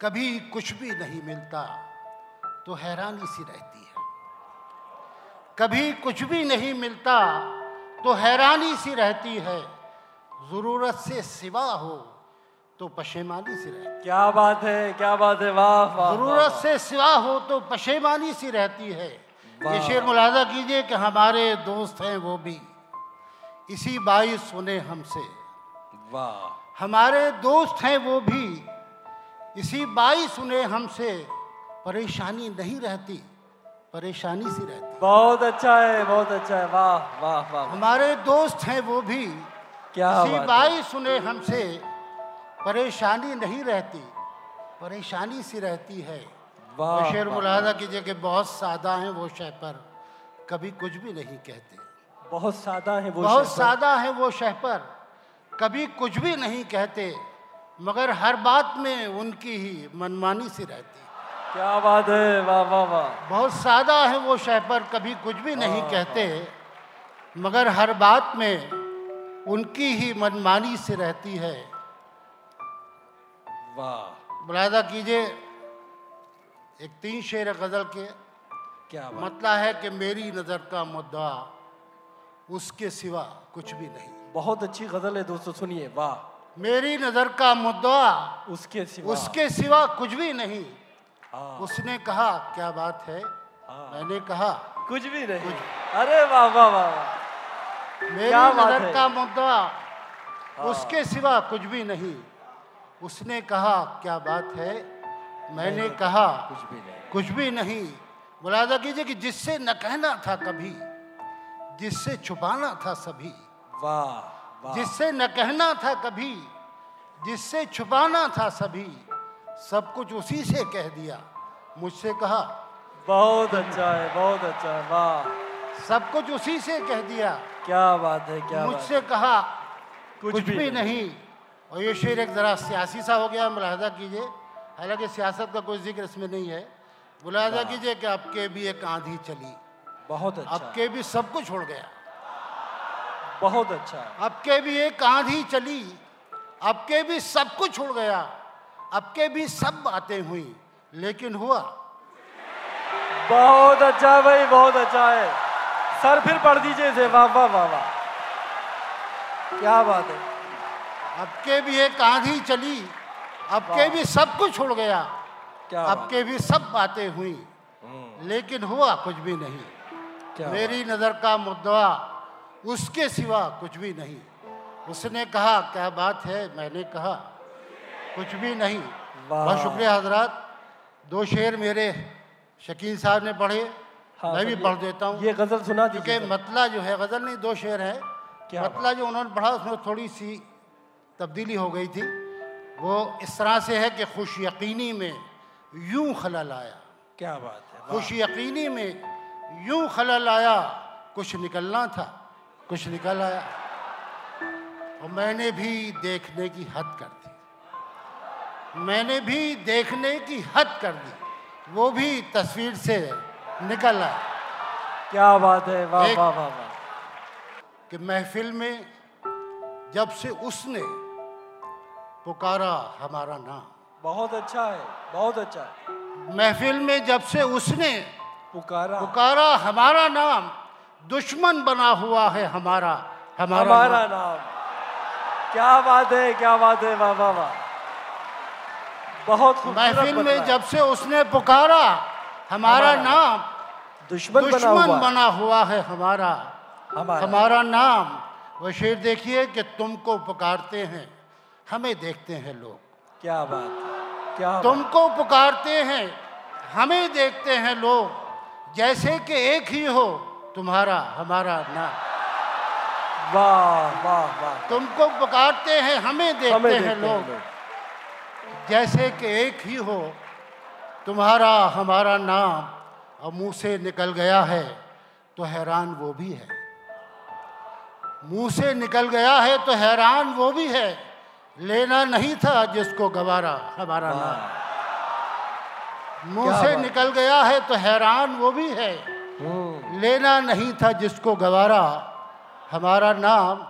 कभी कुछ भी नहीं मिलता तो हैरानी सी रहती है। कभी कुछ भी नहीं मिलता तो हैरानी सी रहती है। ज़रूरत से सिवा हो तो पशेमानी सी रहती क्या बात है क्या बात है वाह वाह, ज़रूरत से सिवा हो तो पशेमानी सी रहती है। ये शेर मुलाजा कीजिए कि हमारे दोस्त हैं वो भी। इसी बाई सुने हमसे। वाह। हमारे दोस्त हैं वो भी। इसी बाई सुने हमसे परेशानी नहीं रहती परेशानी सी रहती। बहुत अच्छा है बहुत अच्छा है। वाह वाह वाह। हमारे दोस्त हैं वो भी। क्या इसी। बाई सुने हमसे परेशानी नहीं रहती परेशानी सी रहती है। वाह, शेर मुलाजा कीजिए कि बहुत सादा हैं वो शह पर कभी कुछ भी नहीं कहते। बहुत सादा है वो बहुत सादा है वो शह पर कभी कुछ भी नहीं कहते। मगर हर बात में उनकी ही मनमानी सी रहती क्या बात है? वाह वाह वाह। बहुत सादा है वो शह पर कभी कुछ भी नहीं कहते। मगर हर बात में उनकी ही मनमानी से रहती है। वाह। मुलादा कीजिए एक तीन शेर गज़ल के। क्या बात। मतलब है कि मेरी नज़र का मुद्दा उसके सिवा कुछ भी नहीं। बहुत अच्छी गज़ल है दोस्तों सुनिए। वाह। मेरी नज़र का मुद्दा उसके सिवा। उसके सिवा कुछ भी नहीं। उसने कहा क्या बात है। मैंने कहा कुछ भी नहीं। कुछ। अरे वाह वाह वाह मेरी नज़र का मुद्दा उसके सिवा कुछ भी नहीं। उसने कहा क्या बात है? मैंने कहा कुछ भी नहीं। कुछ भी नहीं। मुलाजा कीजिए कि जिससे न कहना था कभी जिससे छुपाना था सभी वाह। जिससे न कहना था कभी जिससे छुपाना था सभी सब कुछ उसी से कह दिया। मुझसे कहा बहुत अच्छा है बहुत अच्छा है वाह। सब कुछ उसी से कह दिया। क्या बात है क्या मुझसे कहा कुछ कुछ, भी भी नहीं। और ये शेर एक ज़रा सियासी सा हो गया मुलाहजा कीजिए। हालाँकि सियासत का कोई ज़िक्र इसमें नहीं है। मुलाहजा कीजिए कि आपके भी एक आंधी चली। बहुत अच्छा। आपके भी सब कुछ छोड़ गया। बहुत अच्छा है। आपके भी एक आंधी चली आपके भी सब कुछ छोड़ गया आपके भी सब बातें हुई लेकिन हुआ। बहुत अच्छा है भाई बहुत अच्छा है। सर फिर पढ़ दीजिए इसे। वाह वाह वाह वाह। क्या बात है। आपके भी एक आंधी चली आपके भी सब कुछ छोड़ गया क्या आपके भी सब बातें हुई लेकिन हुआ कुछ भी नहीं। क्या मेरी नज़र का मुद्दा उसके सिवा कुछ भी नहीं। उसने कहा क्या बात है? मैंने कहा कुछ भी नहीं। बहुत शुक्रिया हजरात। दो शेर मेरे शकील साहब ने पढ़े हाँ, मैं भी तो पढ़ देता हूँ। ये गज़ल सुना क्योंकि मतला जो है गज़ल नहीं दो शेर है। क्या मतला जो उन्होंने पढ़ा उसमें थोड़ी सी तब्दीली हो गई थी। वो इस तरह से है कि खुश यकीनी में यूँ खलल आया। क्या बात है खुश यकीनी में यूँ खलल आया कुछ निकलना था। कुछ निकल आया और मैंने भी देखने की हद कर दी। मैंने भी देखने की हद कर दी। वो भी तस्वीर से निकल आया। क्या बात है वाह वाह वाह वाह। कि महफिल में जब से उसने पुकारा हमारा नाम। बहुत अच्छा है बहुत अच्छा है। महफिल में जब से उसने पुकारा। पुकारा हमारा नाम दुश्मन बना हुआ है हमारा हमारा, हमारा नाम। नाम। क्या बात है क्या बात है वाह वाह वाह। बहुत महफिल में जब से उसने पुकारा हमारा हमारा नाम। दुश्मन दुश्मन बना हुआ। बना हुआ है हमारा हमारा। हमारा नाम। वो शेर देखिए कि तुमको पुकारते हैं हमें देखते हैं लोग। क्या बात क्या तुमको पुकारते हैं हमें देखते हैं लोग। जैसे कि एक ही हो तुम्हारा हमारा नाम वाह वाह वाह। तुमको पुकारते हैं हमें देखते हमें हैं देखते लोग हैं लोग। जैसे कि एक ही हो तुम्हारा हमारा नाम और मुँह से निकल गया है तो हैरान वो भी है। मुँह से निकल गया है तो हैरान वो भी है। लेना नहीं था जिसको गवारा हमारा नाम। मुँह से निकल गया है तो हैरान वो भी है। लेना नहीं था जिसको गवारा हमारा नाम